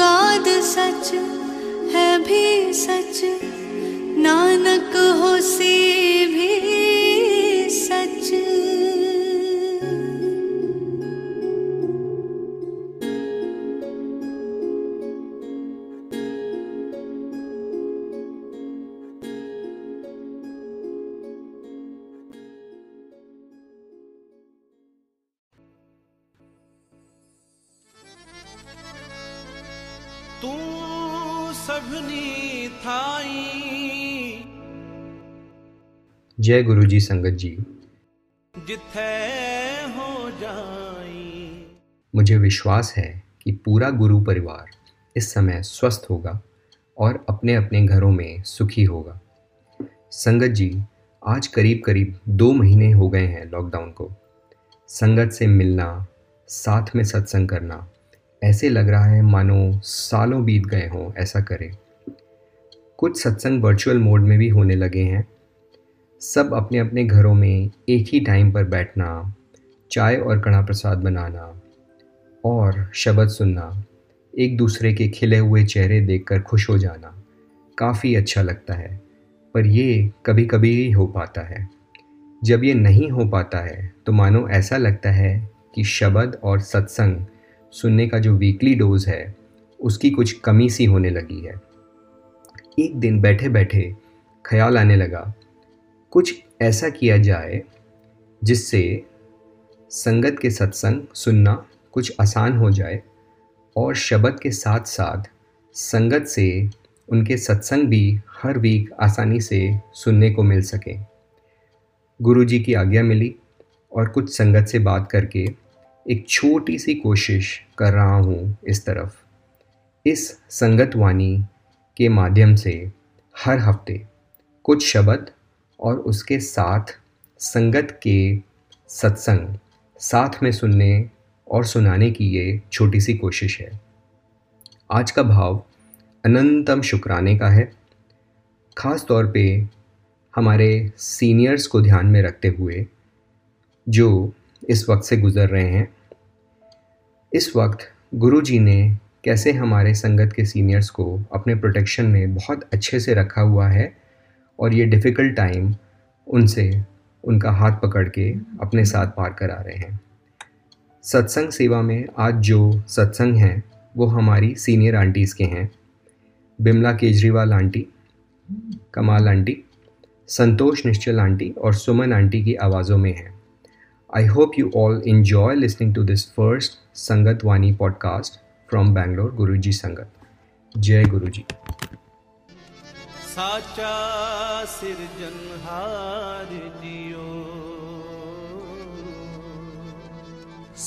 গান जय गुरु जी संगत जी। जिथे हो जाई। मुझे विश्वास है कि पूरा गुरु परिवार इस समय स्वस्थ होगा और अपने अपने घरों में सुखी होगा। संगत जी आज करीब करीब दो महीने हो गए हैं लॉकडाउन को। संगत से मिलना साथ में सत्संग करना ऐसे लग रहा है मानो सालों बीत गए हों ऐसा करें। कुछ सत्संग वर्चुअल मोड में भी होने लगे हैं। सब अपने अपने घरों में एक ही टाइम पर बैठना, चाय और कड़ा प्रसाद बनाना और शब्द सुनना, एक दूसरे के खिले हुए चेहरे देखकर खुश हो जाना काफ़ी अच्छा लगता है, पर ये कभी कभी ही हो पाता है। जब ये नहीं हो पाता है तो मानो ऐसा लगता है कि शब्द और सत्संग सुनने का जो वीकली डोज है, उसकी कुछ कमी सी होने लगी है। एक दिन बैठे बैठे ख्याल आने लगा कुछ ऐसा किया जाए जिससे संगत के सत्संग सुनना कुछ आसान हो जाए और शब्द के साथ साथ संगत से उनके सत्संग भी हर वीक आसानी से सुनने को मिल सके। गुरु जी की आज्ञा मिली और कुछ संगत से बात करके एक छोटी सी कोशिश कर रहा हूँ इस तरफ़। इस संगत वाणी के माध्यम से हर हफ़्ते कुछ शब्द और उसके साथ संगत के सत्संग, साथ में सुनने और सुनाने की ये छोटी सी कोशिश है। आज का भाव अनंतम शुक्राने का है। ख़ास तौर पे हमारे सीनियर्स को ध्यान में रखते हुए जो इस वक्त से गुज़र रहे हैं। इस वक्त गुरु जी ने कैसे हमारे संगत के सीनियर्स को अपने प्रोटेक्शन में बहुत अच्छे से रखा हुआ है और ये डिफ़िकल्ट टाइम उनसे उनका हाथ पकड़ के अपने साथ पार करा रहे हैं सत्संग सेवा में आज जो सत्संग हैं वो हमारी सीनियर आंटीज़ के हैं Bimla Kejriwal aunty Kamal aunty Santosh Nischal aunty और सुमन आंटी की आवाज़ों में है I hope you all enjoy listening to this first Sangat Wani podcast from Bangalore, Guruji Sangat. Jai Guruji. साचा सिरजनहार जियो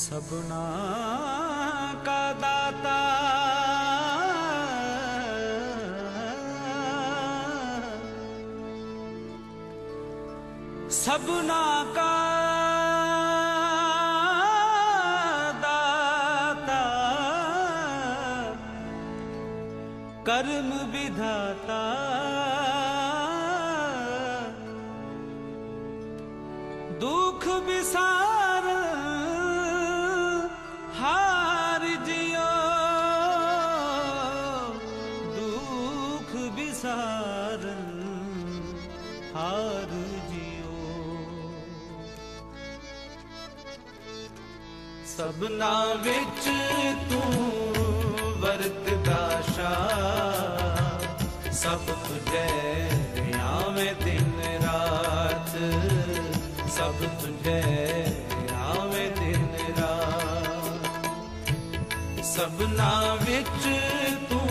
सबना का दाता सबना का दाता कर्म ਸਭਨਾ ਵਿੱਚ ਤੂੰ ਵਰਤਦਾ ਸ਼ਾ ਸਭ ਤੁਝੇ ਆਵੇਂ ਦਿਨ ਰਾਤ। ਸਭ ਤੁਝੇ ਆਵੇਂ ਦਿਨ ਰਾਤ। ਸਭਨਾ ਵਿੱਚ ਤੂੰ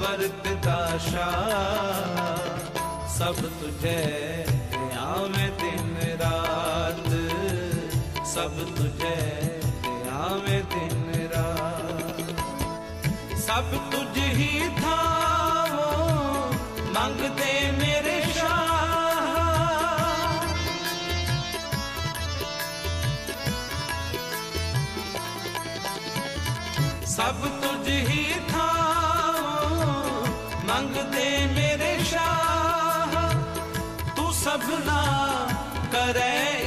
ਵਰਤਦਾ ਸ਼ਾ ਸਭ ਤੁਝੇ ਆਵੇਂ ਦਿਨ ਰਾਤ सब तुझे आवे दिन रात। सब तुझ ही था वो मंगते मेरे शाह। सब तुझ ही था वो मंगते मेरे शाह। तू सबना करे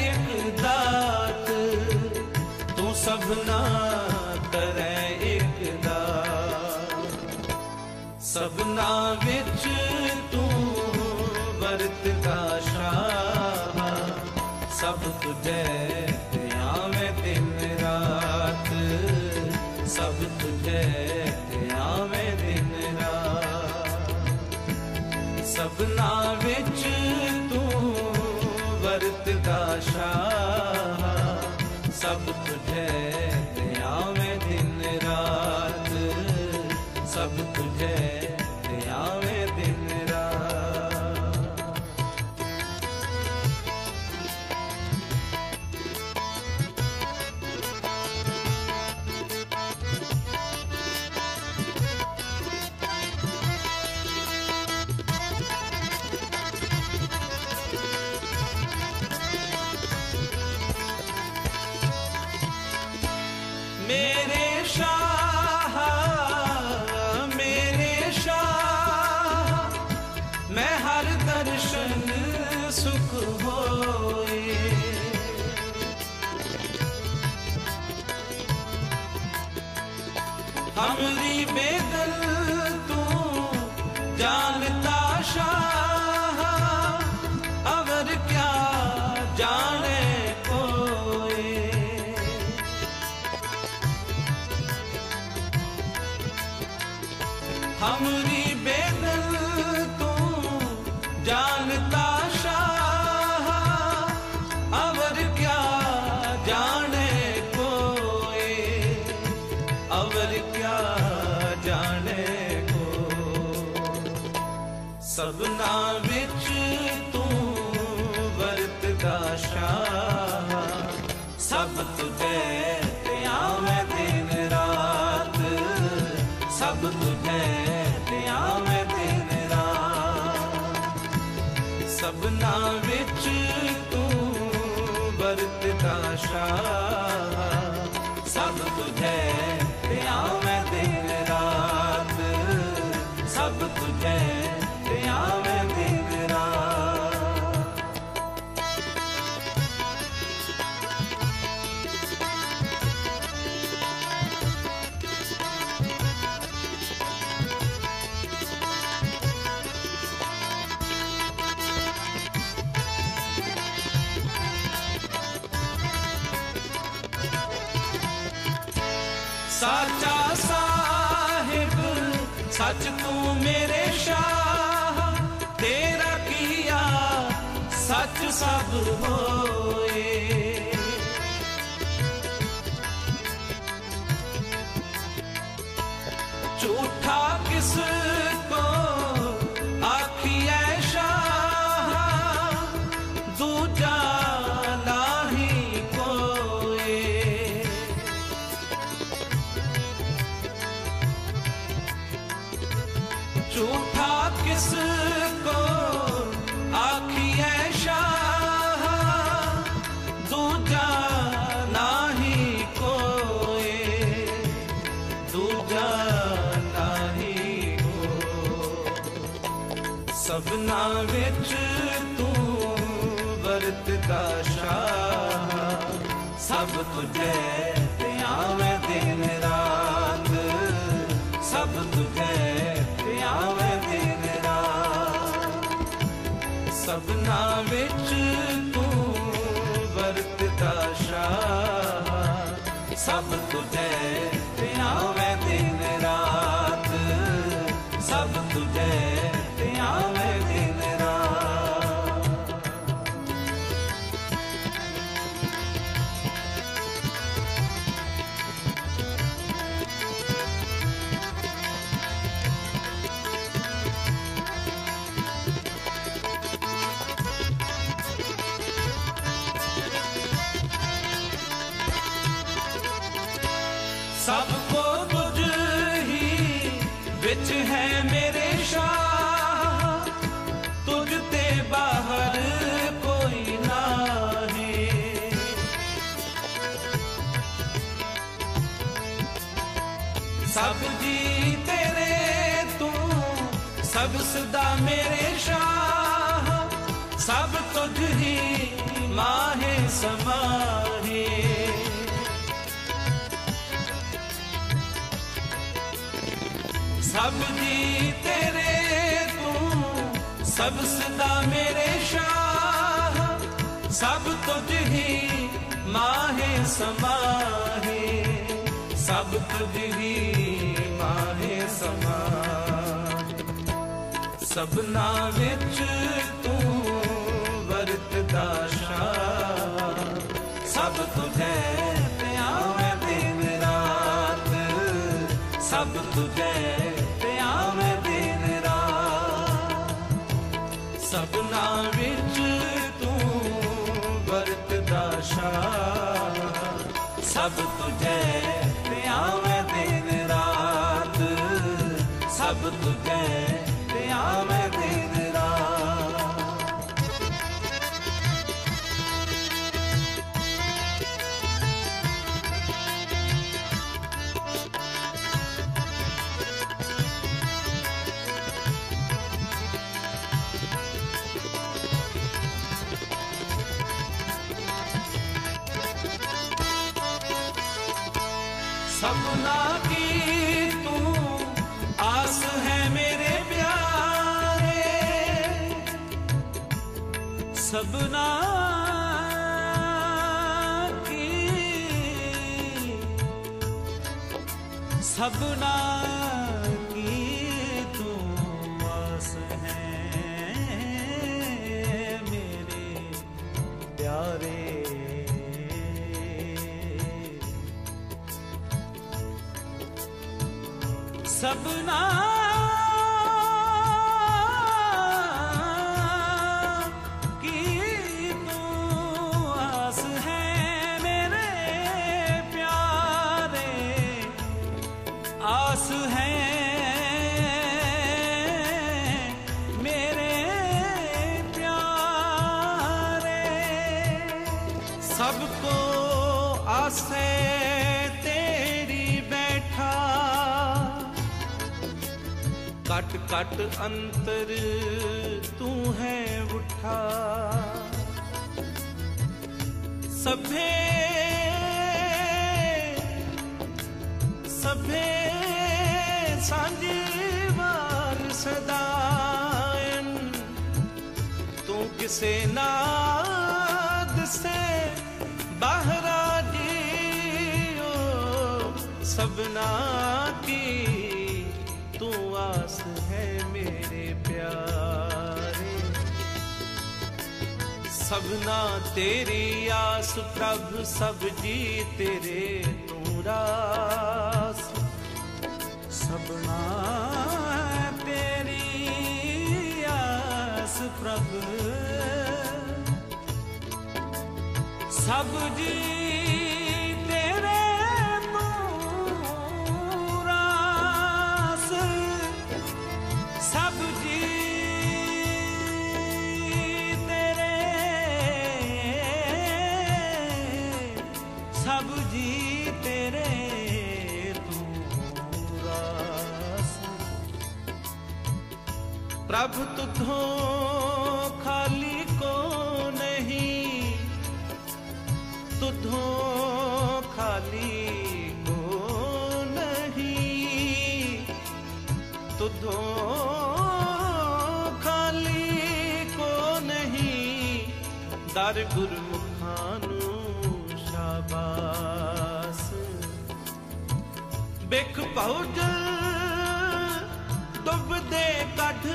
ਸਭਨਾ ਤਰੈ ਇੱਕ ਦਾ। ਸਭਨਾ ਵਿੱਚ ਤੂੰ ਵਰਤਦਾ ਸ਼ਾਹ। ਸਭ ਤੁਝੇ ਤੇ ਆਵੇਂ ਦਿਨ ਰਾਤ। ਸਭ ਤੁਝੇ ਤੇ ਆਵੇਂ ਦਿਨ ਰਾਤ। ਸਭਨਾ ਵਿੱਚ ਤੂੰ ਵਰਤਦਾ ਸ਼ਾਹ। ਸਭ ਤੁਝੇ जय हमरी बेदन ਦੁਨੀਆਂ ਵਿੱਚ ਤੂੰ ਵਰਤਦਾ ਸ਼ਾਹ। ਸਭ ਤੁਝੇ ਪਿਆ ਮੈਂ ਦਿਨ ਰਾਤ। ਸਭ ਤੁਝੇ ਸੱਚ ਤੂੰ ਮੇਰੇ ਸ਼ਾਹ ਤੇਰਾ ਕੀਆ ਸੱਚ ਸਭ ਹੋਏ। ਝੂਠਾ ਕਿਸ सब तुझे ते आवे दिन रात। सब तुझे ते आवे दिन रात। सबना विच तू वरतदा शाह। सब ही माहे समारे ਸਭ ਦੀ ਤੇਰੇ ਤੂੰ ਸਭ ਸਦਾ ਮੇਰੇ ਸ਼ਾਹ ਸਭ ਤੁਝ ਹੀ ਮਾਹੇ ਸਮਾਹੇ ਸਭ ਤੁਝ ਹੀ ਮਾਹੇ ਸਮਾ ਸਭਨਾ ਵਿੱਚ ਸਭ ਤੁਝੇ ਪਿਆਵੇਂ ਦਿਨ ਰਾਤ ਸਭਨਾ ਵਿੱਚ ਤੂੰ ਵਰਤਦਾ ਸ਼ਾਹ ਸਭ ਤੁਝੇ सबना की सबना कट कट अंतर तू है उठा। सभे सभे सांझे वार तू किसे नाद से बाहरा जियो सबना सबना तेरी आस प्रभ सब जी तेरे तू रास सबना तेरी आस प्रभ सब जी प्रभु तुझो खाली को नहीं तुझो खाली को नहीं तुझो खाली को नहीं दर गुरमुखानु शाबास ਬਿਖ ਪਹੁੰਚ ਡੁੱਬਦੇ ਕੱਢ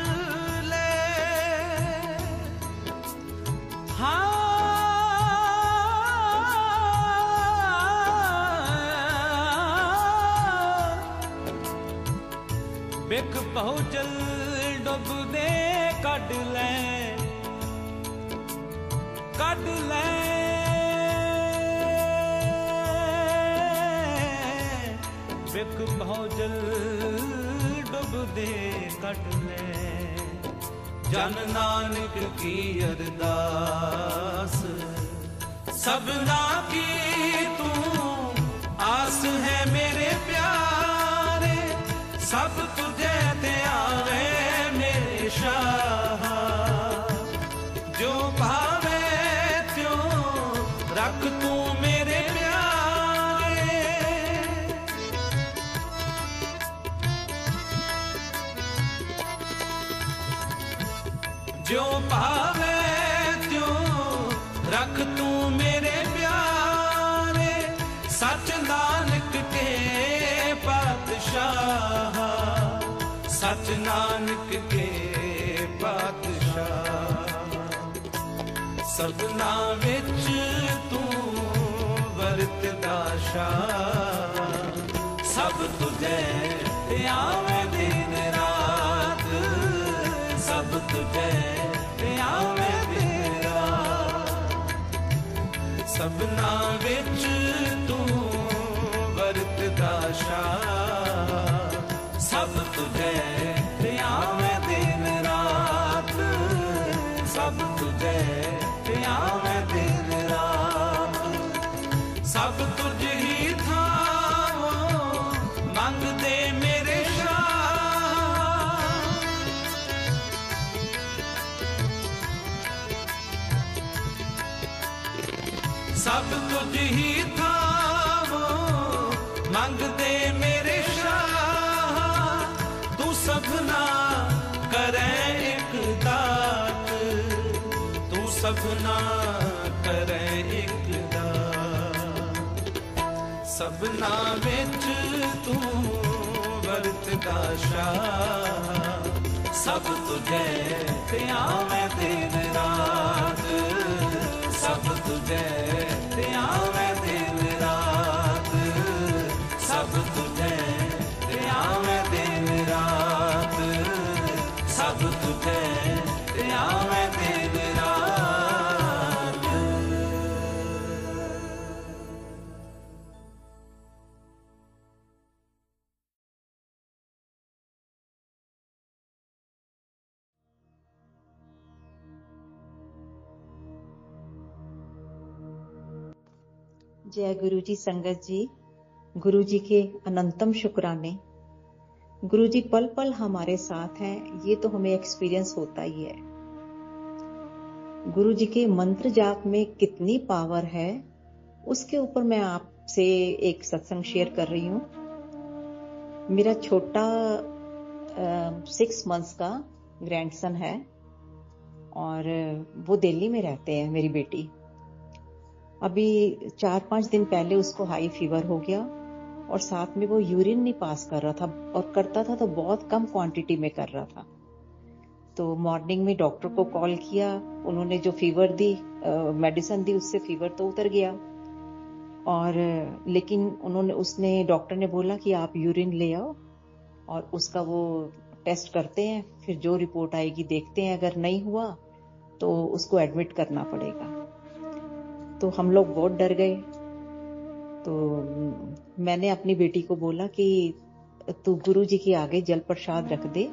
बहुत जल डुबदे कट ले कट ले। बिक बहुत जल डुबदे कट ले। जन नानक की अरदास सबना की तू आस है मेरे प्यारे, सब तुझे ਤੇ ਆਵੇ ਮੇਰੇ ਸ਼ਾਹ। ਜੋ ਭਾਵੇ ਤਿਉ ਰੱਖ ਤੂੰ ਮੇਰੇ ਪਿਆਰੇ। ਜੋ ਭਾਵੇ ਨਾਨਕ ਕੇ ਪਾਤਸ਼ਾਹ। ਸਭਨਾ ਵਿੱਚ ਤੂੰ ਵਰਤਦਾ ਸ਼ਾ ਸਭ ਤੁਝੇ ਤੇ ਆਵੇ ਦਿਨ ਰਾਤ। ਸਭ ਤੁਝੇ ਤੇ ਆਵੇ ਦਿਨ ਰਾਤ। ਸਭਨਾ ਵਿੱਚ ਤੂੰ ਵਰਤਦਾ ਸ਼ਾ ਸਭ ਤੁਝੇ ਹੀ ਥਾਵੋ ਮੰਗਦੇ ਮੇਰੇ ਸ਼ਾਹ। ਤੂੰ ਸਭਨਾ ਕਰੈ ਇੱਕ ਦਾਤ। ਤੂੰ ਸਭਨਾ ਕਰੈ ਇੱਕ ਦਾਤ। ਸਭਨਾ ਵਿੱਚ ਤੂੰ ਵਰਤਦਾ ਸ਼ਾਹ। ਸਭ ਤੁਝੇ ਤੇ जय गुरु जी संगत जी। गुरु जी के अनंतम शुक्राने। गुरु जी पल पल हमारे साथ हैं, ये तो हमें एक्सपीरियंस होता ही है। गुरु जी के मंत्र जाप में कितनी पावर है, उसके ऊपर मैं आपसे एक सत्संग शेयर कर रही हूँ। मेरा छोटा सिक्स मंथ्स का ग्रैंडसन है और वो दिल्ली में रहते हैं मेरी बेटी। अभी चार पाँच दिन पहले उसको हाई फीवर हो गया और साथ में वो यूरिन नहीं पास कर रहा था और करता था तो बहुत कम क्वांटिटी में कर रहा था। तो मॉर्निंग में डॉक्टर को कॉल किया, उन्होंने जो फीवर दी मेडिसिन दी, उससे फीवर तो उतर गया। और, लेकिन उन्होंने, उसने डॉक्टर ने बोला कि आप यूरिन ले आओ और उसका वो टेस्ट करते हैं, फिर जो रिपोर्ट आएगी देखते हैं, अगर नहीं हुआ तो उसको एडमिट करना पड़ेगा। तो हम लोग बहुत डर गए। तो मैंने अपनी बेटी को बोला कि तू गुरु जी के आगे जल प्रसाद रख दे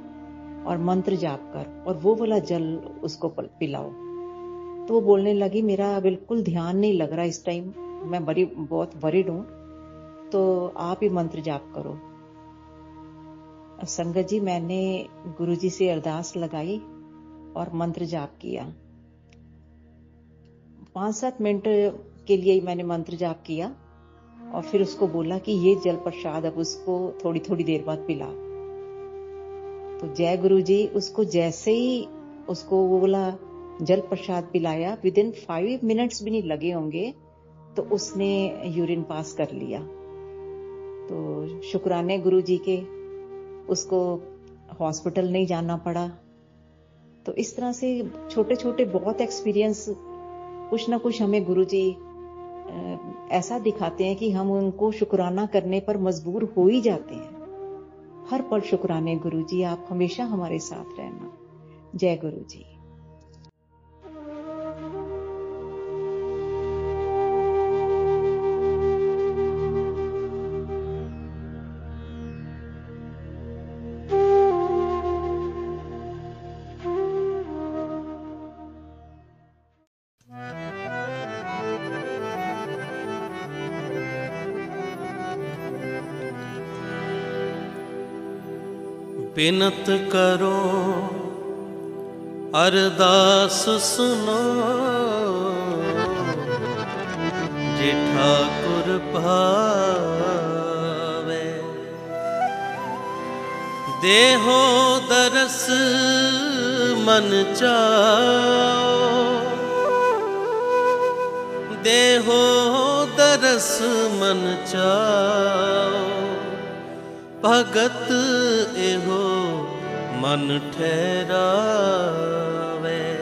और मंत्र जाप कर। और वो वाला जल उसको पिलाओ। तो वो बोलने लगी, मेरा बिल्कुल ध्यान नहीं लग रहा इस टाइम। मैं बड़ी, बहुत वरिड हूँ। तो आप ही मंत्र जाप करो। संगत जी, मैंने गुरु जी से अरदास लगाई और मंत्र जाप किया। पाँच सात मिनट के लिए ही मैंने मंत्र जाप किया और फिर उसको बोला कि ये जल प्रसाद अब उसको थोड़ी थोड़ी देर बाद पिला। तो जय गुरु जी उसको जैसे ही उसको वो बोला, जल प्रसाद पिलाया विद इन फाइव मिनट्स भी नहीं लगे होंगे तो उसने यूरिन पास कर लिया। तो शुक्राने गुरु जी के, उसको हॉस्पिटल नहीं जाना पड़ा। तो इस तरह से छोटे छोटे बहुत एक्सपीरियंस कुछ ना कुछ हमें गुरु जी ऐसा दिखाते हैं कि हम उनको शुक्राना करने पर मजबूर हो ही जाते हैं। हर पल शुक्राने गुरु जी आप हमेशा हमारे साथ रहना। जय गुरु जी ਬਿਨਤ ਕਰੋ। ਅਰਦਾਸ ਸੁਨੋ ਜੇ ਠਾਕੁਰ ਭਾਵੇ, ਦੇਹੋ ਦਰਸ ਮਨ ਚਾਓ। ਦੇਹੋ ਦਰਸ ਮਨ ਚਾਓ। ਭਗਤ मन ठहरावे।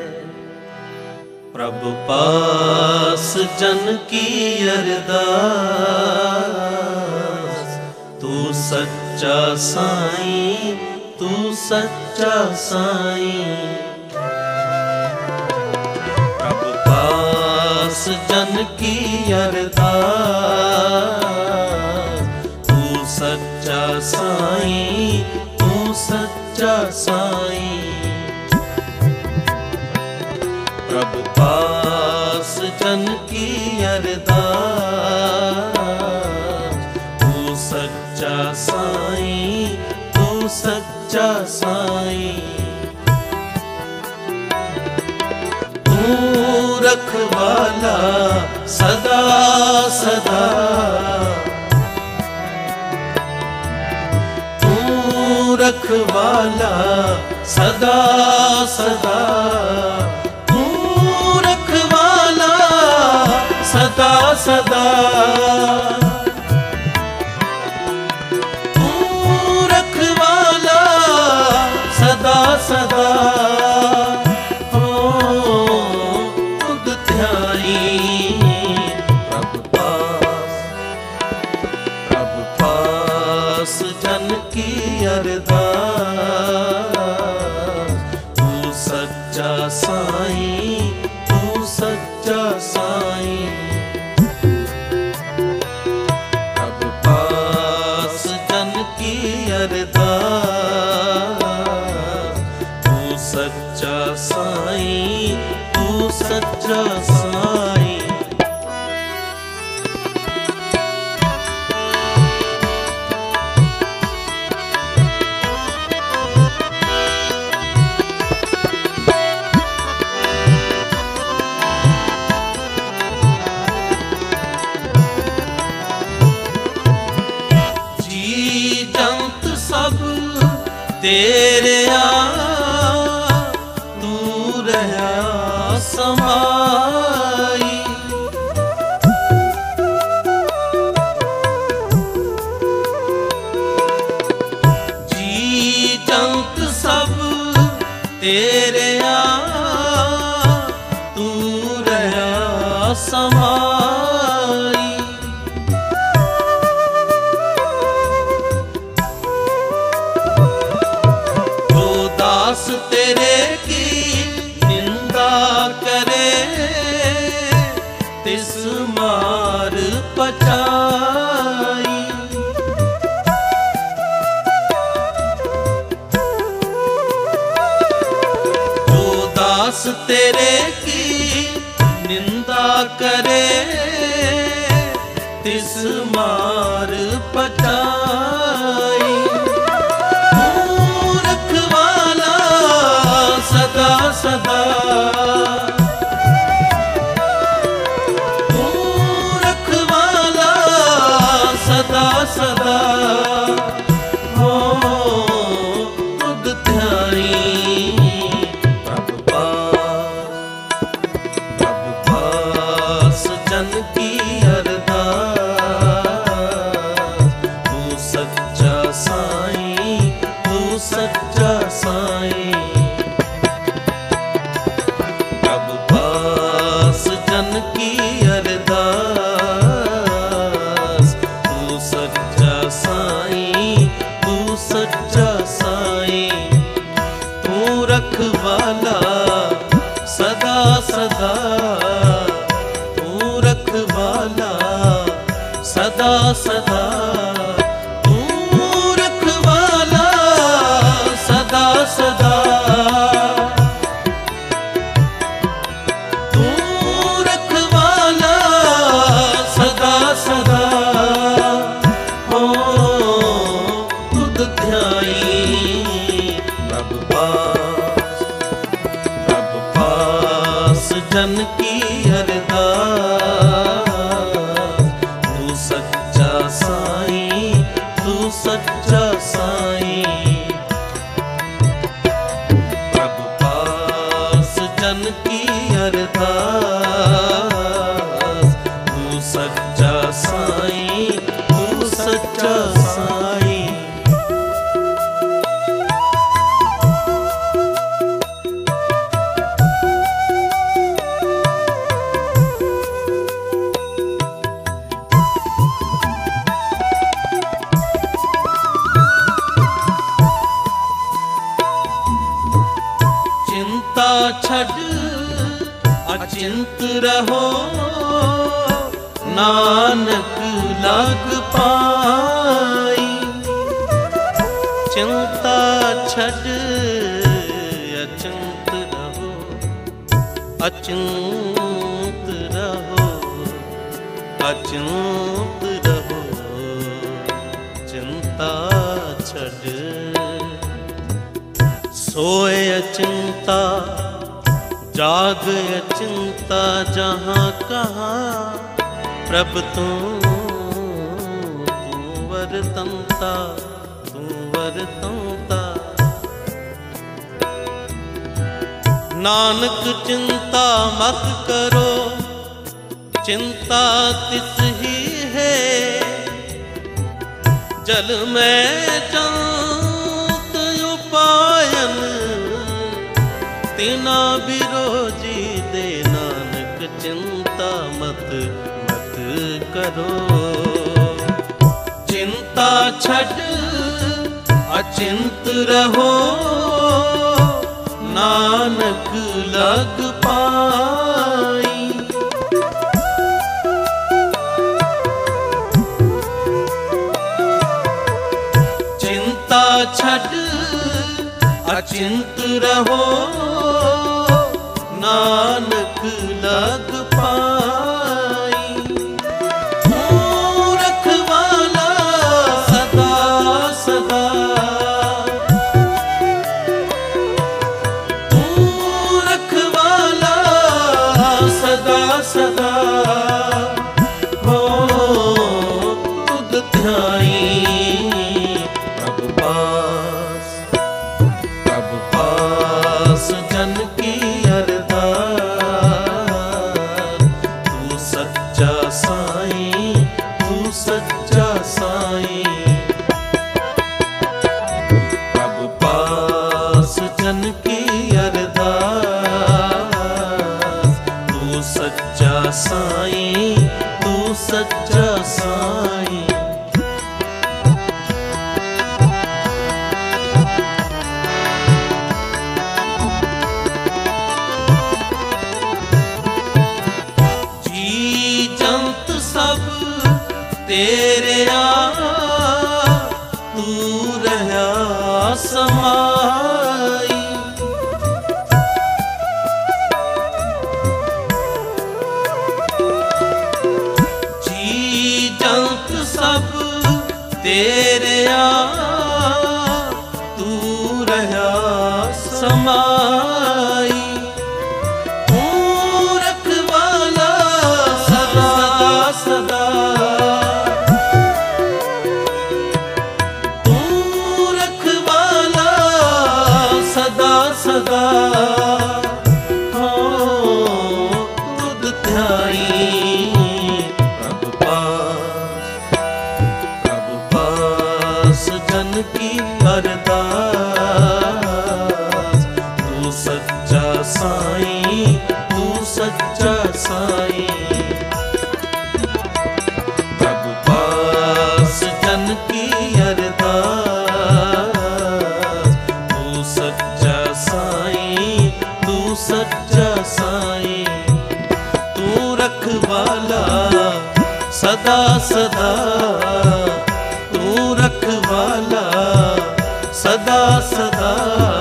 प्रभु पास जन की अरदास। तू सच्चा साईं, तू सच्चा साईं। पास जन की अरदास। तू सच्चा साईं, तू सच्चा साचा साईं। प्रभ पास जन की अरदास। तू सच्चा साई, तू सच्चा साईं। रखवाला सदा सदा। ਰਖਵਾਲਾ ਸਦਾ ਸਦਾ। ਤੂੰ ਰਖਵਾਲਾ ਸਦਾ ਸਦਾ। ਤੂੰ ਰਖਵਾਲਾ ਸਦਾ ਸਦਾ। पास तेरे की जहाँ कहा प्रभ तो तूवर तमता तूवर तमता नानक चिंता मत करो, चिंता तिस ही है। जल में जात उपायन, तिना भी छठ अचिंत रहो। नानक लग पाई। चिंता छठ अचिंत रहो। नानक लग ਸਦਾ ਤੂੰ ਰਖਵਾਲਾ ਸਦਾ ਸਦਾ।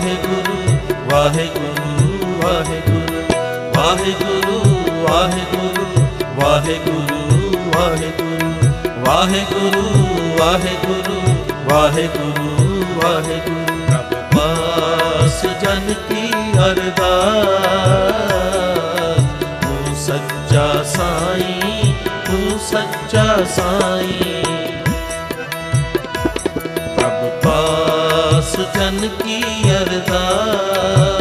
वाहे गुरु वाहे गुरु वाहे गुरु वाहे गुरु वाहे गुरु वाहे गुरु वाहे गुरु वाहे गुरु वाहे गुरु वाहे गुरु वाहे गुरु रब पास जन की अरदास तू सच्चा साईं तू सच्चा साईं ਜਨ ਕੀ ਅਰਦਾਸ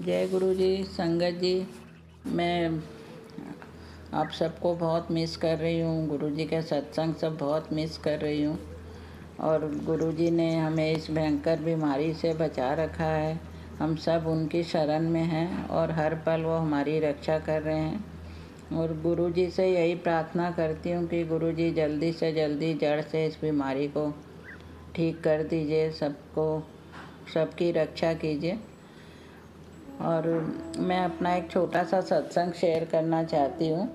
जय गुरु जी संगत जी। मैं आप सबको बहुत मिस कर रही हूँ। गुरु जी के सत्संग सब बहुत मिस कर रही हूँ। और गुरु जी ने हमें इस भयंकर बीमारी से बचा रखा है। हम सब उनकी शरण में हैं और हर पल वो हमारी रक्षा कर रहे हैं। और गुरु जी से यही प्रार्थना करती हूँ कि गुरु जी जल्दी से जल्दी जड़ से इस बीमारी को ठीक कर दीजिए, सबको, सबकी रक्षा कीजिए। और मैं अपना एक छोटा सा सत्संग शेयर करना चाहती हूँ।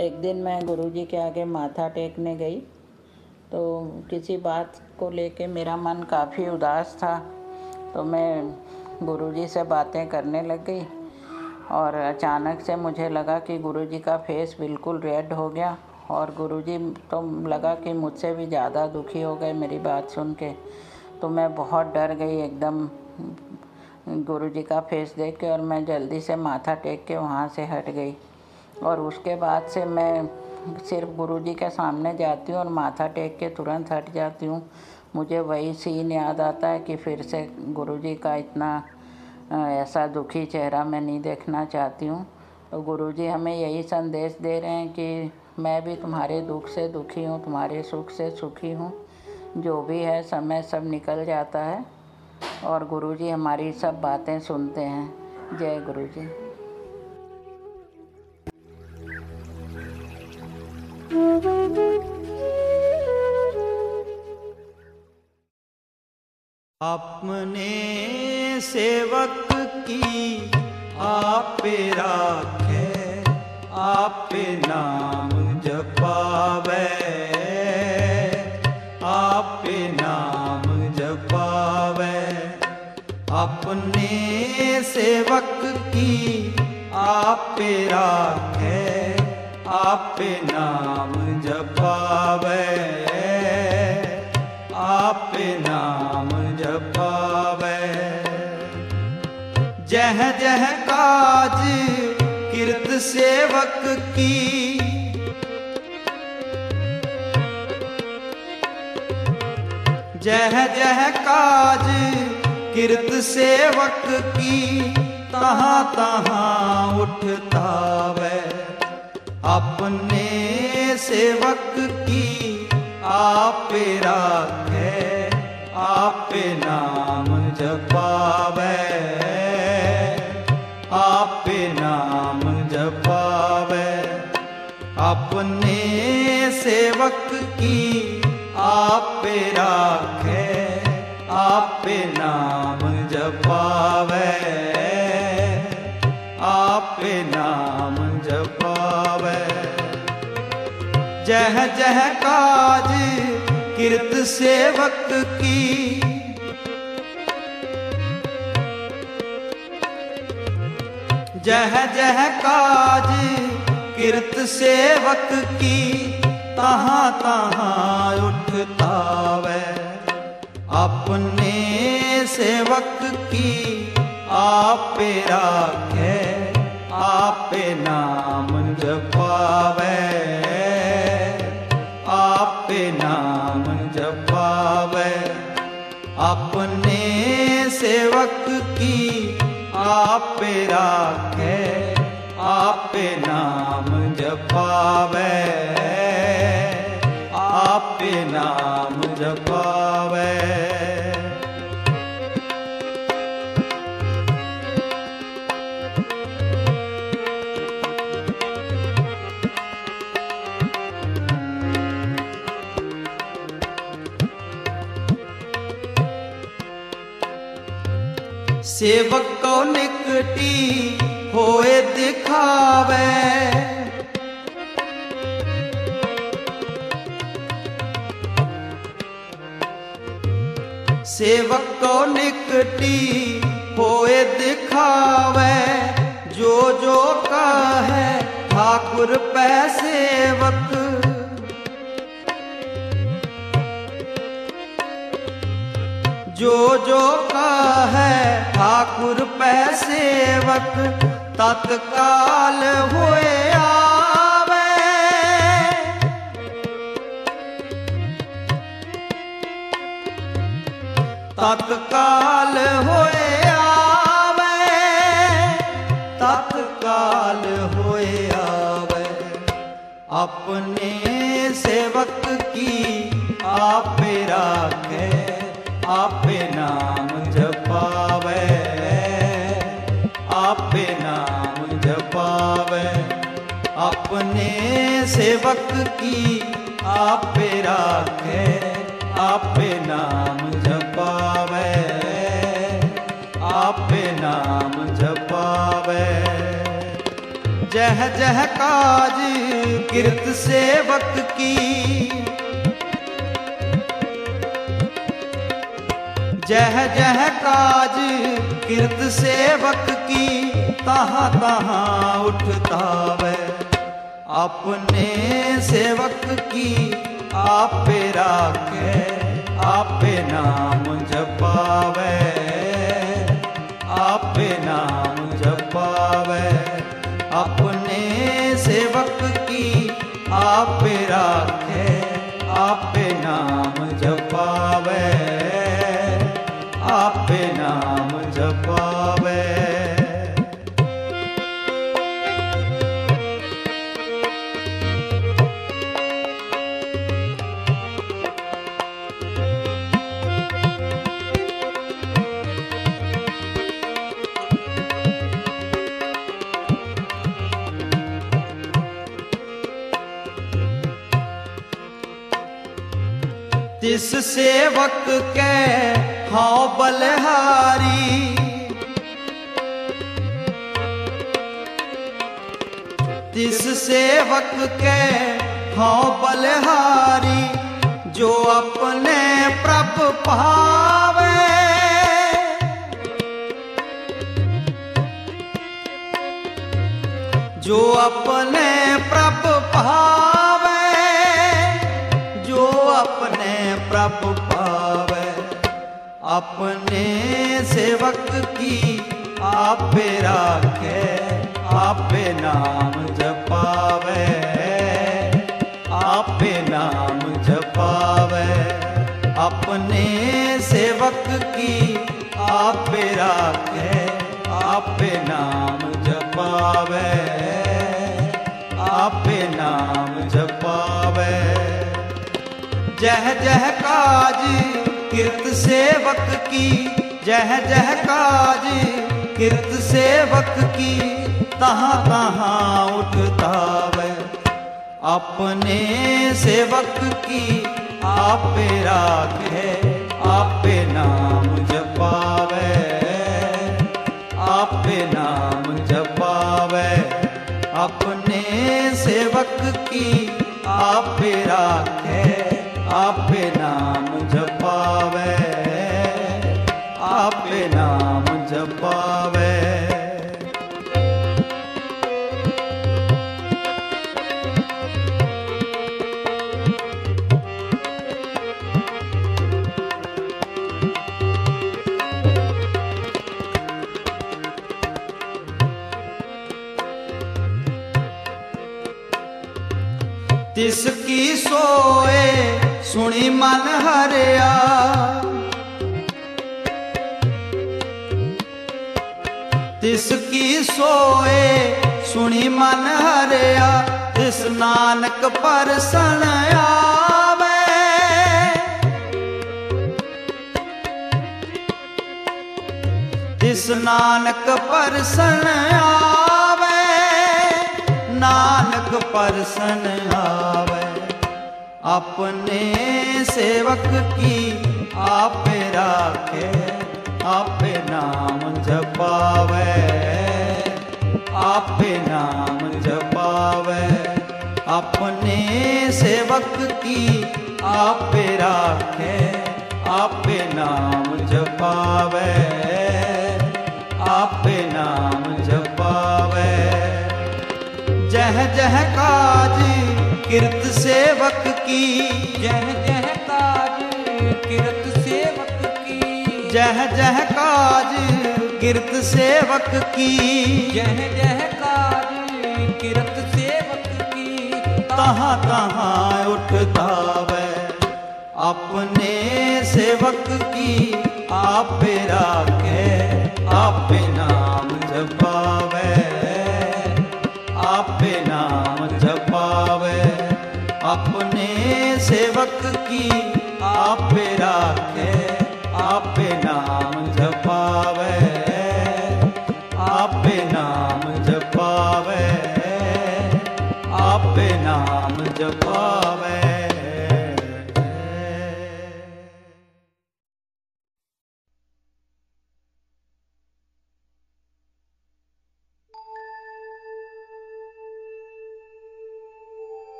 एक दिन मैं गुरुजी के आगे माथा टेकने गई तो किसी बात को लेके मेरा मन काफ़ी उदास था तो मैं गुरुजी से बातें करने लग गई और अचानक से मुझे लगा कि गुरुजी का फेस बिल्कुल रेड हो गया और गुरुजी तो लगा कि मुझसे भी ज़्यादा दुखी हो गए मेरी बात सुन के। तो मैं बहुत डर गई, एकदम गुरु जी का फेस देख के और मैं जल्दी से माथा टेक के वहाँ से हट गई। और उसके बाद से मैं सिर्फ़ गुरु जी के सामने जाती हूँ और माथा टेक के तुरंत हट जाती हूँ। मुझे वही सीन याद आता है कि फिर से गुरु जी का इतना ऐसा दुखी चेहरा मैं नहीं देखना चाहती हूँ। तो गुरु जी हमें यही संदेश दे रहे हैं कि मैं भी तुम्हारे दुख से दुखी हूँ, तुम्हारे सुख से सुखी हूँ। जो भी है, समय सब निकल जाता है। और गुरुजी हमारी सब बातें सुनते हैं। जय गुरुजी। अपने सेवक की आप राखे, आपे नाम जपावे। अपने सेवक की आपे राखे आपे नाम जपावे आपे नाम जपावे जह जह काज किरत सेवक की, जह जह काज किरत सेवक की तहाँ तहाँ उठता वै। अपने सेवक की आप राखे, आपे नाम जपावे। आप नाम जपावे। अपने सेवक की आपे राखे आपे नाम जपावे आप नाम जपावे जह जह काज किरत सेवक की, जह जह काज किरत सेवक की, तहाँ तहाँ उठता वै। अपने सेवक की आप राखे, आप नाम जपावे। आप नाम जपावे। अपने सेवक की आप राखे, आपे नाम जपावे। ਆਪੇ ਨਾਮ ਜਪਾਵੇ। ਸੇਵਕ ਕੋ ਨਿਕਟੀ ਹੋਏ ਦਿਖਾਵੇ। सेवक को निकटी होए दिखावे, जो जो का है ठाकुर पै सेवक जो जो का है ठाकुर पै सेवक तत्काल हुए तत्काल आवे तत्काल आवे। अपने सेवक की आपे राखे, आप नाम जपावे। आप नाम जपावे। अपने सेवक की आपे राखे आपे नाम जपावे। आपे नाम जपावे। जह जह काज कीर्त सेवक की। जह जह काज कीर्त सेवक की। तहाँ तहाँ उठता वे अपने सेवक की आपे राखे, आपे नाम जपावे। आपे नाम जपावे। अपने सेवक की आपे राखे, आपे नाम जपावे। आपे नाम तिस सेवक के हाँ बलहारी। तिस सेवक के हाँ बलहारी जो अपने प्रभ पावे। जो अपने प्रभ पावे। प्रभ पावे। अपने सेवक की आपे राखे, आपे नाम जपावे। आपे नाम जपावे। अपने सेवक की आपे राखे, आपे नाम जपावे। आपे नाम जपावे। जह जह काज, किरत सेवक की। जह जह काज, किरत सेवक की। तहाँ तहाँ उठता वे। अपने सेवक की आपे राखे आपे नाम जपावे। आपे नाम जपावे। अपने सेवक की आपे राखे आपे नाम जपावे आपे नाम जपावे तिसकी सोए सुनी मन हरिया तिसकी सोए सुनी मन हरिया तिस नानक परसन आवे तिस नानक परसन आवे नानक परसन आवे अपने सेवक की आप राखे, आपे नाम जपावे। आप नाम जपावे। अपने सेवक की आप राखे, आप नाम जपावे। आप नाम जपावे। जह जह काज किरत सेवक की, जह जह काज, किरत सेवक की। जह जह काज, किरत सेवक की। जह जह काज, किरत सेवक की। तहाँ तहाँ उठता वै अपने सेवक की आप राखे, आप नाम जपावे। आप नाम जपावे सेवक की आप राखे आप नाम जपावे। आप नाम जपावे आप नाम जपावे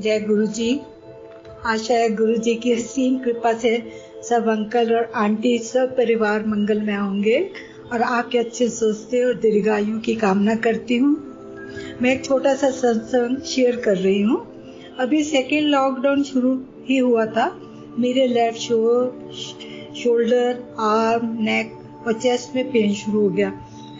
जय गुरु जी आशा है गुरु जी की असीम कृपा से सब अंकल और आंटी, सब परिवार मंगल में होंगे और आपके अच्छे सोचते और दीर्घायु की कामना करती हूँ। मैं एक छोटा सा सत्संग शेयर कर रही हूँ। अभी सेकेंड लॉकडाउन शुरू ही हुआ था। मेरे लेफ़्ट शोल्डर आर्म नेक और चेस्ट में पेन शुरू हो गया।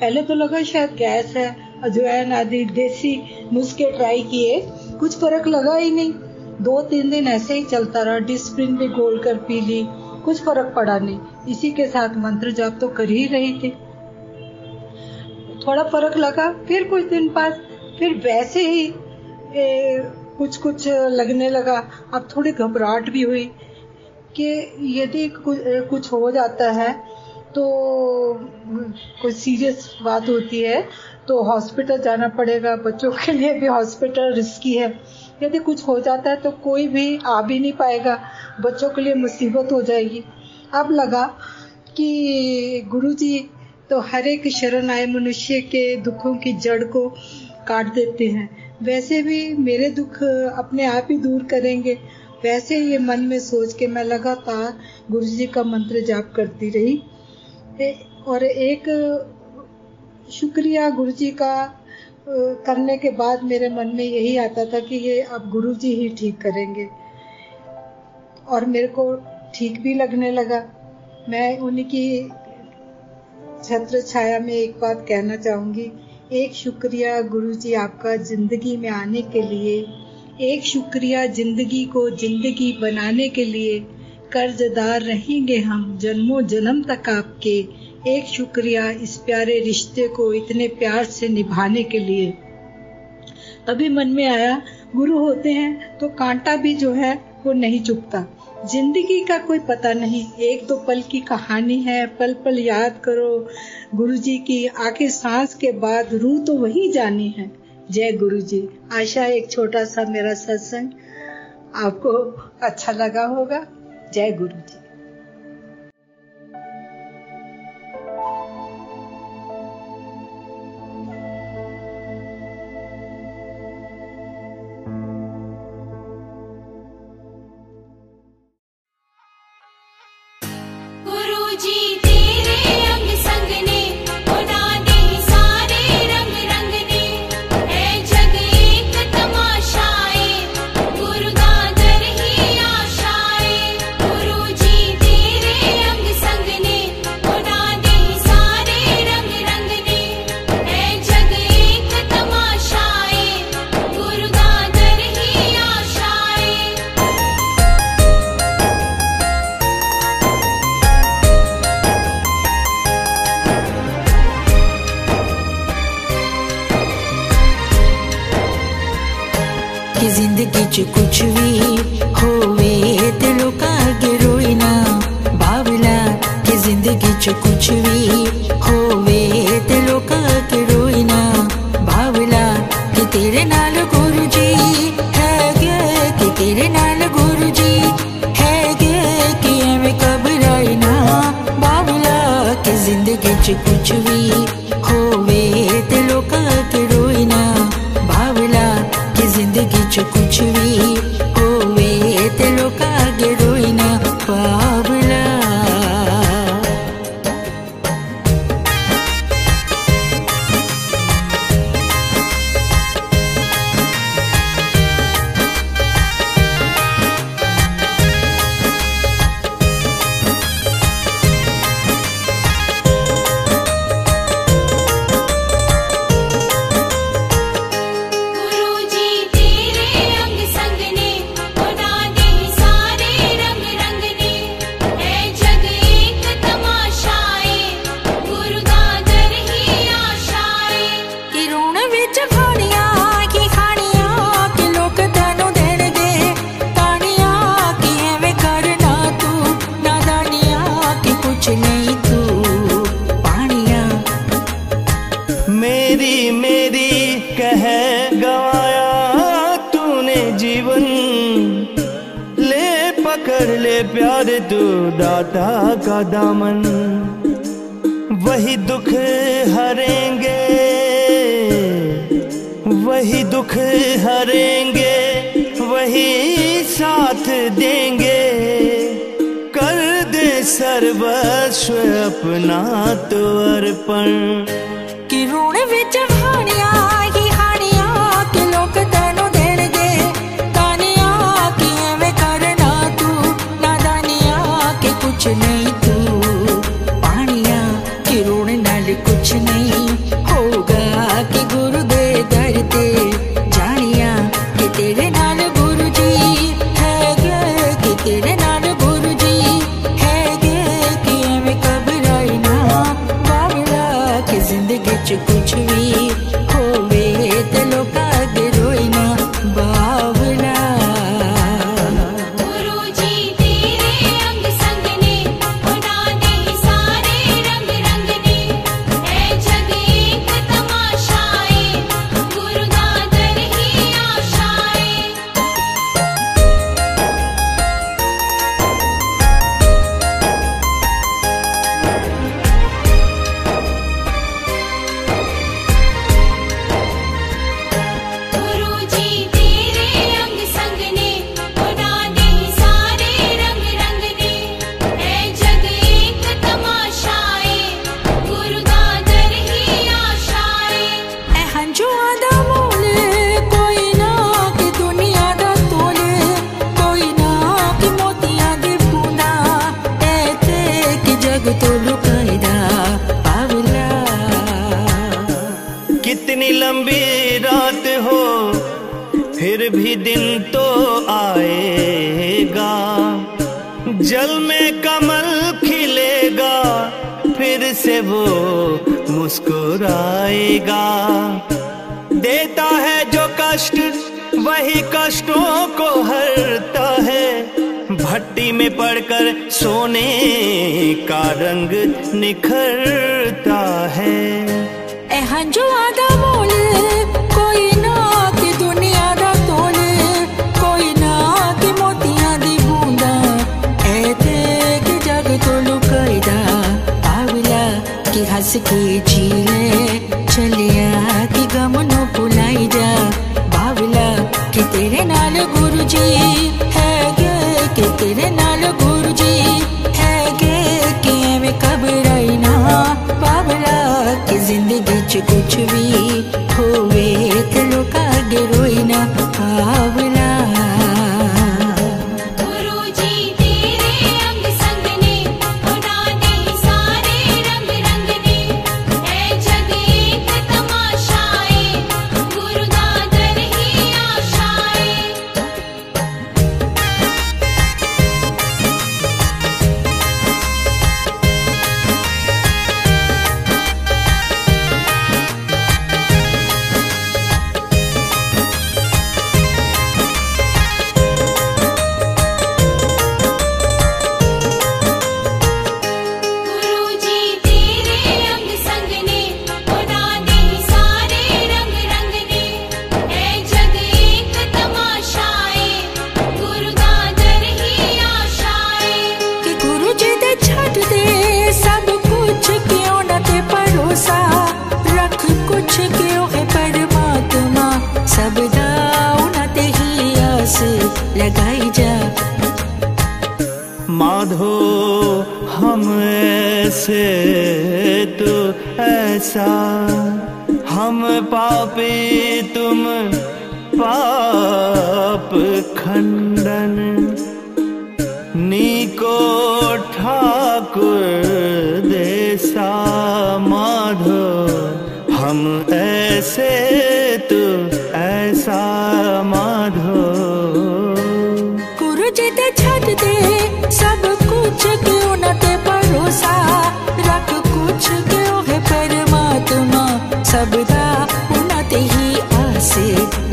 पहले तो लगा शायद गैस है, अजवाइन आदि, देसी नुस्खे ट्राई किए। कुछ फ़र्क लगा ही नहीं। दो तीन दिन ऐसे ही चलता रहा डिस्प्रिन भी गोल कर पी ली कुछ फ़र्क पड़ा नहीं। इसी के साथ मंत्र जाप तो कर ही रही थी। थोड़ा फ़र्क लगा फिर कुछ दिन बाद फिर वैसे ही ए, कुछ कुछ लगने लगा। अब थोड़ी घबराहट भी हुई कि यदि कुछ, कुछ हो जाता है तो कोई सीरियस बात होती है तो हॉस्पिटल जाना पड़ेगा, बच्चों के लिए भी हॉस्पिटल रिस्की है। यदि कुछ हो जाता है तो कोई भी आ भी नहीं पाएगा, बच्चों के लिए मुसीबत हो जाएगी। अब लगा कि गुरु जी तो हर एक शरण आए मनुष्य के दुखों की जड़ को काट देते हैं। वैसे भी मेरे दुख अपने आप ही दूर करेंगे। वैसे ये मन में सोच के मैं लगातार गुरु जी का मंत्र जाप करती रही। और एक शुक्रिया गुरु जी का करने के बाद मेरे मन में यही आता था कि ये अब गुरु जी ही ठीक करेंगे। और मेरे को ठीक भी लगने लगा। मैं उन्हीं की छत्र छाया में एक बात कहना चाहूँगी। एक शुक्रिया गुरु जी आपका ज़िंदगी में आने के लिए। एक शुक्रिया ज़िंदगी को ज़िंदगी बनाने के लिए। कर्जदार रहेंगे हम, जन्मों जन्म तक आपके। एक शुक्रिया इस प्यारे रिश्ते को इतने प्यार से निभाने के लिए। तभी मन में आया, गुरु होते हैं तो कांटा भी जो है वो नहीं चुपता। ज़िंदगी का कोई पता नहीं, एक दो पल की कहानी है पल पल याद करो गुरु जी की आखिर सांस के बाद रूह तो वही जानी है। जय गुरु जी आशा, एक छोटा सा मेरा सत्संग, आपको अच्छा लगा होगा। जय गुरु जी सोने का रंग निखरता है। ए हाँ, हंजो आदा लगाई जा। माधो, हम ऐसे तो ऐसा। हम पापी, तुम पाप खंडन। नीको ठाकुर देसा माधो, हम ऐसे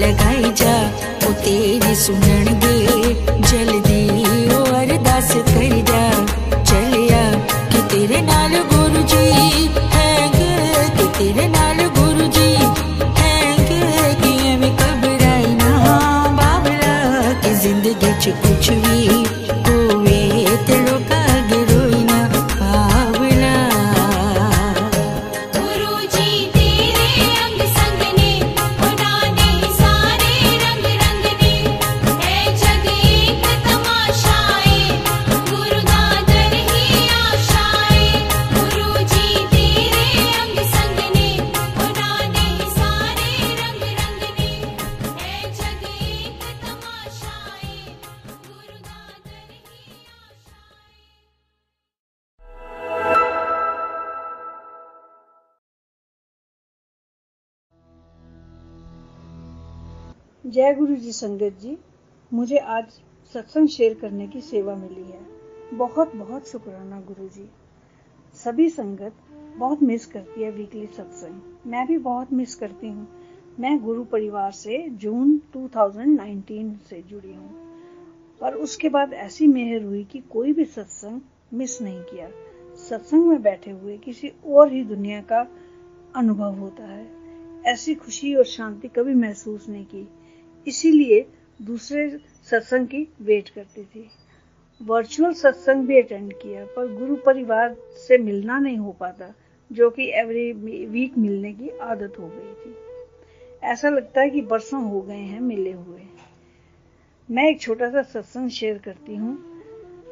ਲਗਾਈ ਜਾ, ਉਹ ਤੇਰੀ ਸੁਣਨਗੇ ਜਲਦੀ ਉਹ ਅਰਦਾਸ ਕਰ ਜਾ। ਚਲਿਆ, ਕਿ ਤੇਰੇ ਨਾਲ ਗੁਰੂ ਜੀ ਹੈਗੇ, ਕਿ ਤੇਰੇ ਨਾਲ ਗੁਰੂ ਜੀ ਹੈਗੇ, ਕਿ ਐਵੇਂ ਕਬਰਾਂ ਨਾ, ਬਾਬਲਾ, ਕਿ ਜ਼ਿੰਦਗੀ ਚ ਕੁਝ ਵੀ संगत जी, मुझे आज सत्संग शेयर करने की सेवा मिली है। बहुत बहुत शुक्राना गुरु जी सभी संगत बहुत मिस करती है वीकली सत्संग। मैं भी बहुत मिस करती हूँ। मैं गुरु परिवार से जून 2019 से जुड़ी हूँ। पर उसके बाद ऐसी मेहर हुई कि कोई भी सत्संग मिस नहीं किया। सत्संग में बैठे हुए किसी और ही दुनिया का अनुभव होता है। ऐसी खुशी और शांति कभी महसूस नहीं की। इसीलिए दूसरे सत्संग की वेट करती थी। वर्चुअल सत्संग भी अटेंड किया, पर गुरु परिवार से मिलना नहीं हो पाता, जो कि एवरी वीक मिलने की आदत हो गई थी। ऐसा लगता है कि बरसों हो गए हैं मिले हुए। मैं एक छोटा सा सत्संग शेयर करती हूँ।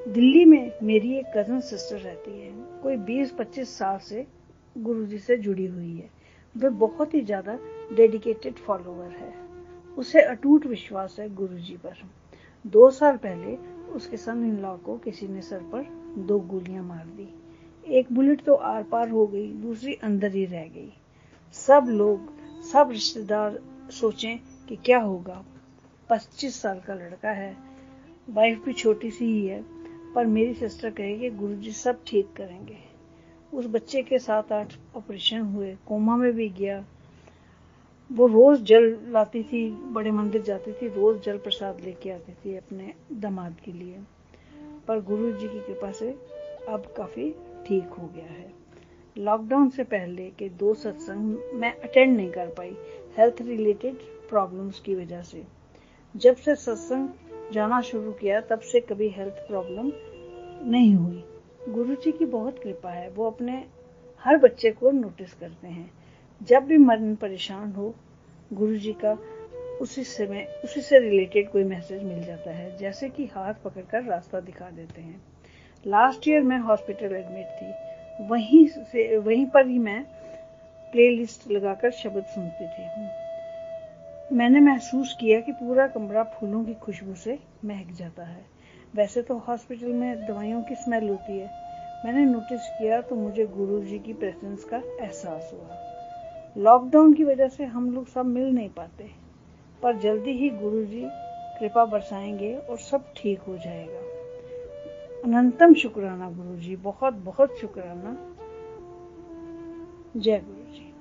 दिल्ली में मेरी एक कज़न सिस्टर रहती है। कोई 20-25 साल से गुरुजी से जुड़ी हुई है। वे बहुत ही ज़्यादा डेडिकेटेड फॉलोवर है। उसे अटूट विश्वास है गुरुजी पर। दो साल पहले उसके सन इन लॉ को किसी ने सर पर दो गोलियाँ मार दी। एक बुलेट तो आर पार हो गई, दूसरी अंदर ही रह गई। सब लोग, सब रिश्तेदार सोचें कि क्या होगा। पच्चीस साल का लड़का है वाइफ भी छोटी सी ही है, पर मेरी सिस्टर कहे कि गुरुजी सब ठीक करेंगे। उस बच्चे के सात आठ ऑपरेशन हुए कोमा में भी गया वो रोज जल लाती थी, बड़े मंदिर जाती थी, रोज जल प्रसाद लेके आती थी अपने दामाद के लिए। पर गुरु जी की कृपा से अब काफ़ी ठीक हो गया है। लॉकडाउन से पहले के दो सत्संग मैं अटेंड नहीं कर पाई हेल्थ रिलेटेड प्रॉब्लम्स की वजह से। जब से सत्संग जाना शुरू किया, तब से कभी हेल्थ प्रॉब्लम नहीं हुई। गुरु जी की बहुत कृपा है, वो अपने हर बच्चे को नोटिस करते हैं। जब भी मन परेशान हो गुरु जी का उसी समय, उसी से रिलेटेड कोई मैसेज मिल जाता है। जैसे कि हाथ पकड़कर रास्ता दिखा देते हैं। लास्ट ईयर मैं हॉस्पिटल एडमिट थी। वहीं से, वहीं पर ही मैं प्लेलिस्ट लगाकर शब्द सुनती थी। मैंने महसूस किया कि पूरा कमरा फूलों की खुशबू से महक जाता है। वैसे तो हॉस्पिटल में दवाइयों की स्मेल होती है। मैंने नोटिस किया तो मुझे गुरु जी की प्रेजेंस का एहसास हुआ। लॉकडाउन की वजह से हम लोग सब मिल नहीं पाते। पर जल्दी ही गुरु जी कृपा बरसाएँगे और सब ठीक हो जाएगा। अनंतम शुक्राना गुरु जी बहुत बहुत शुक्राना। जय गुरु जी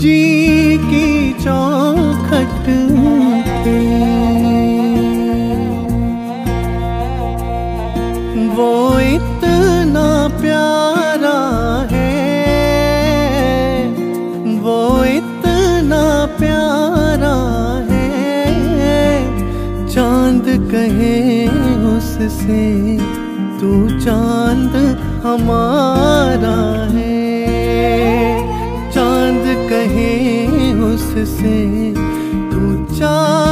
जी की चौखट वो इतना प्यारा है, वो इतना प्यारा है, चाँद कहे उससे, तू चाँद हमारा से तू चा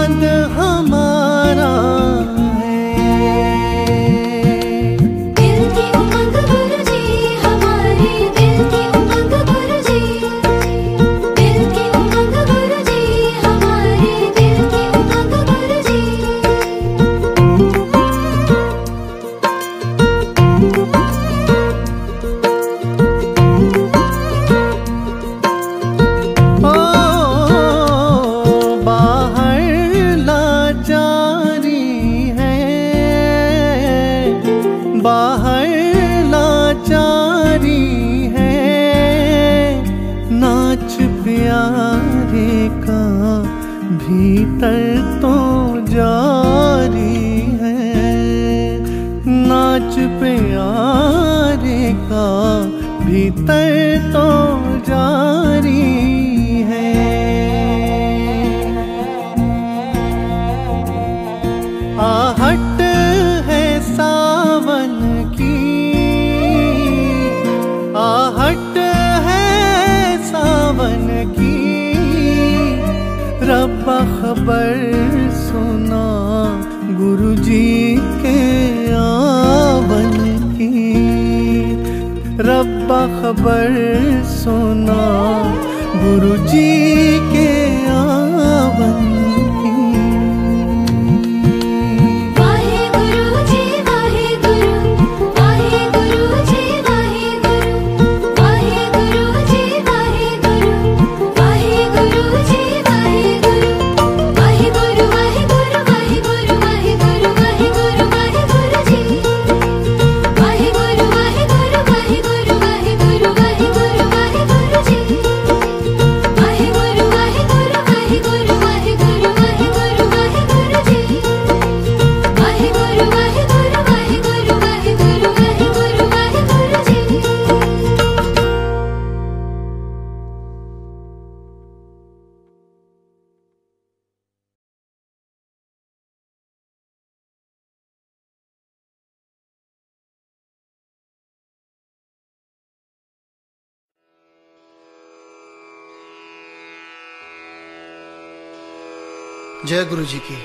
जय गुरु जी की।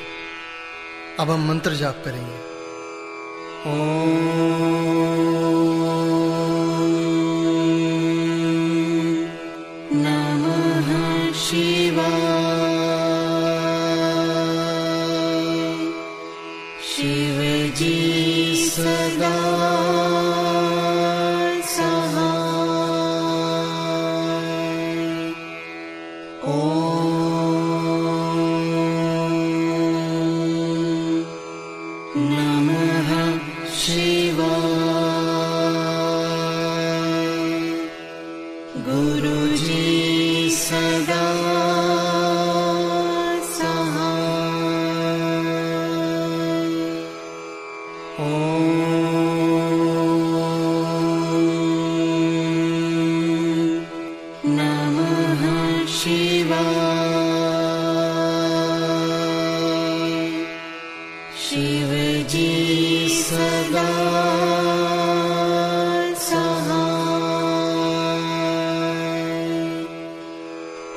अब हम मंत्र जाप करेंगे। ओम नमः शिवाय।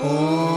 Oh.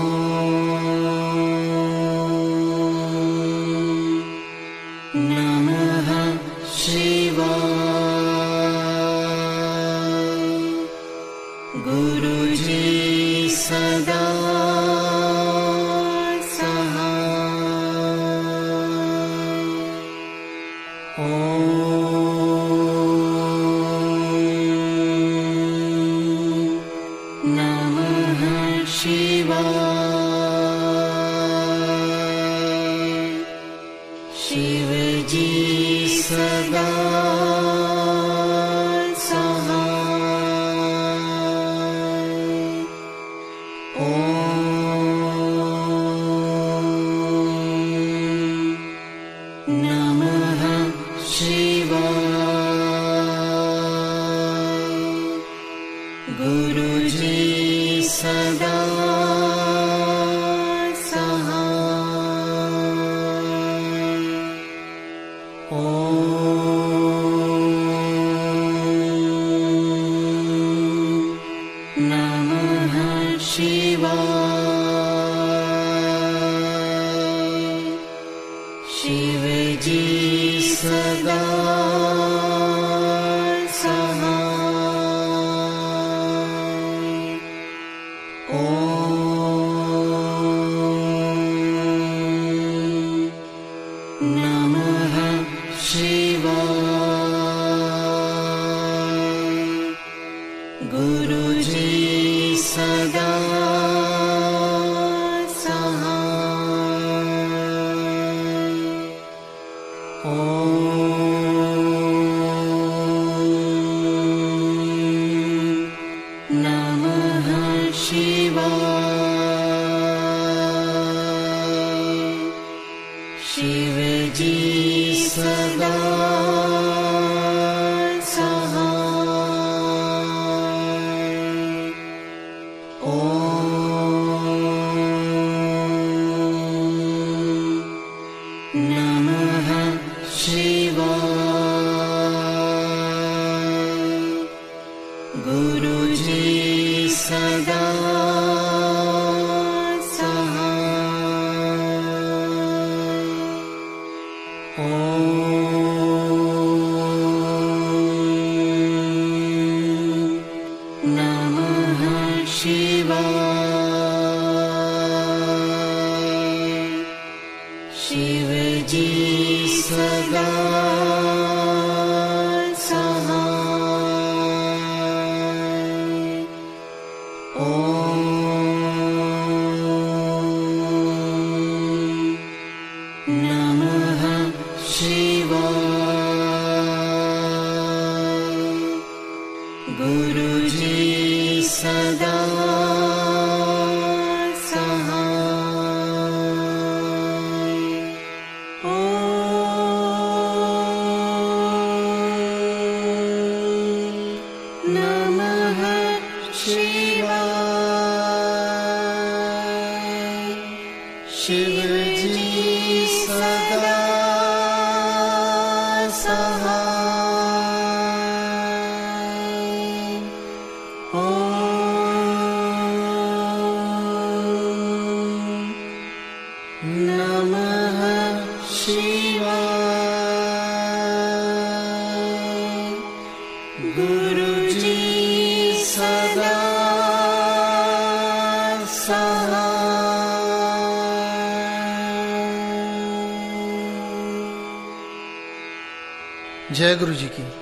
गुरु जी की।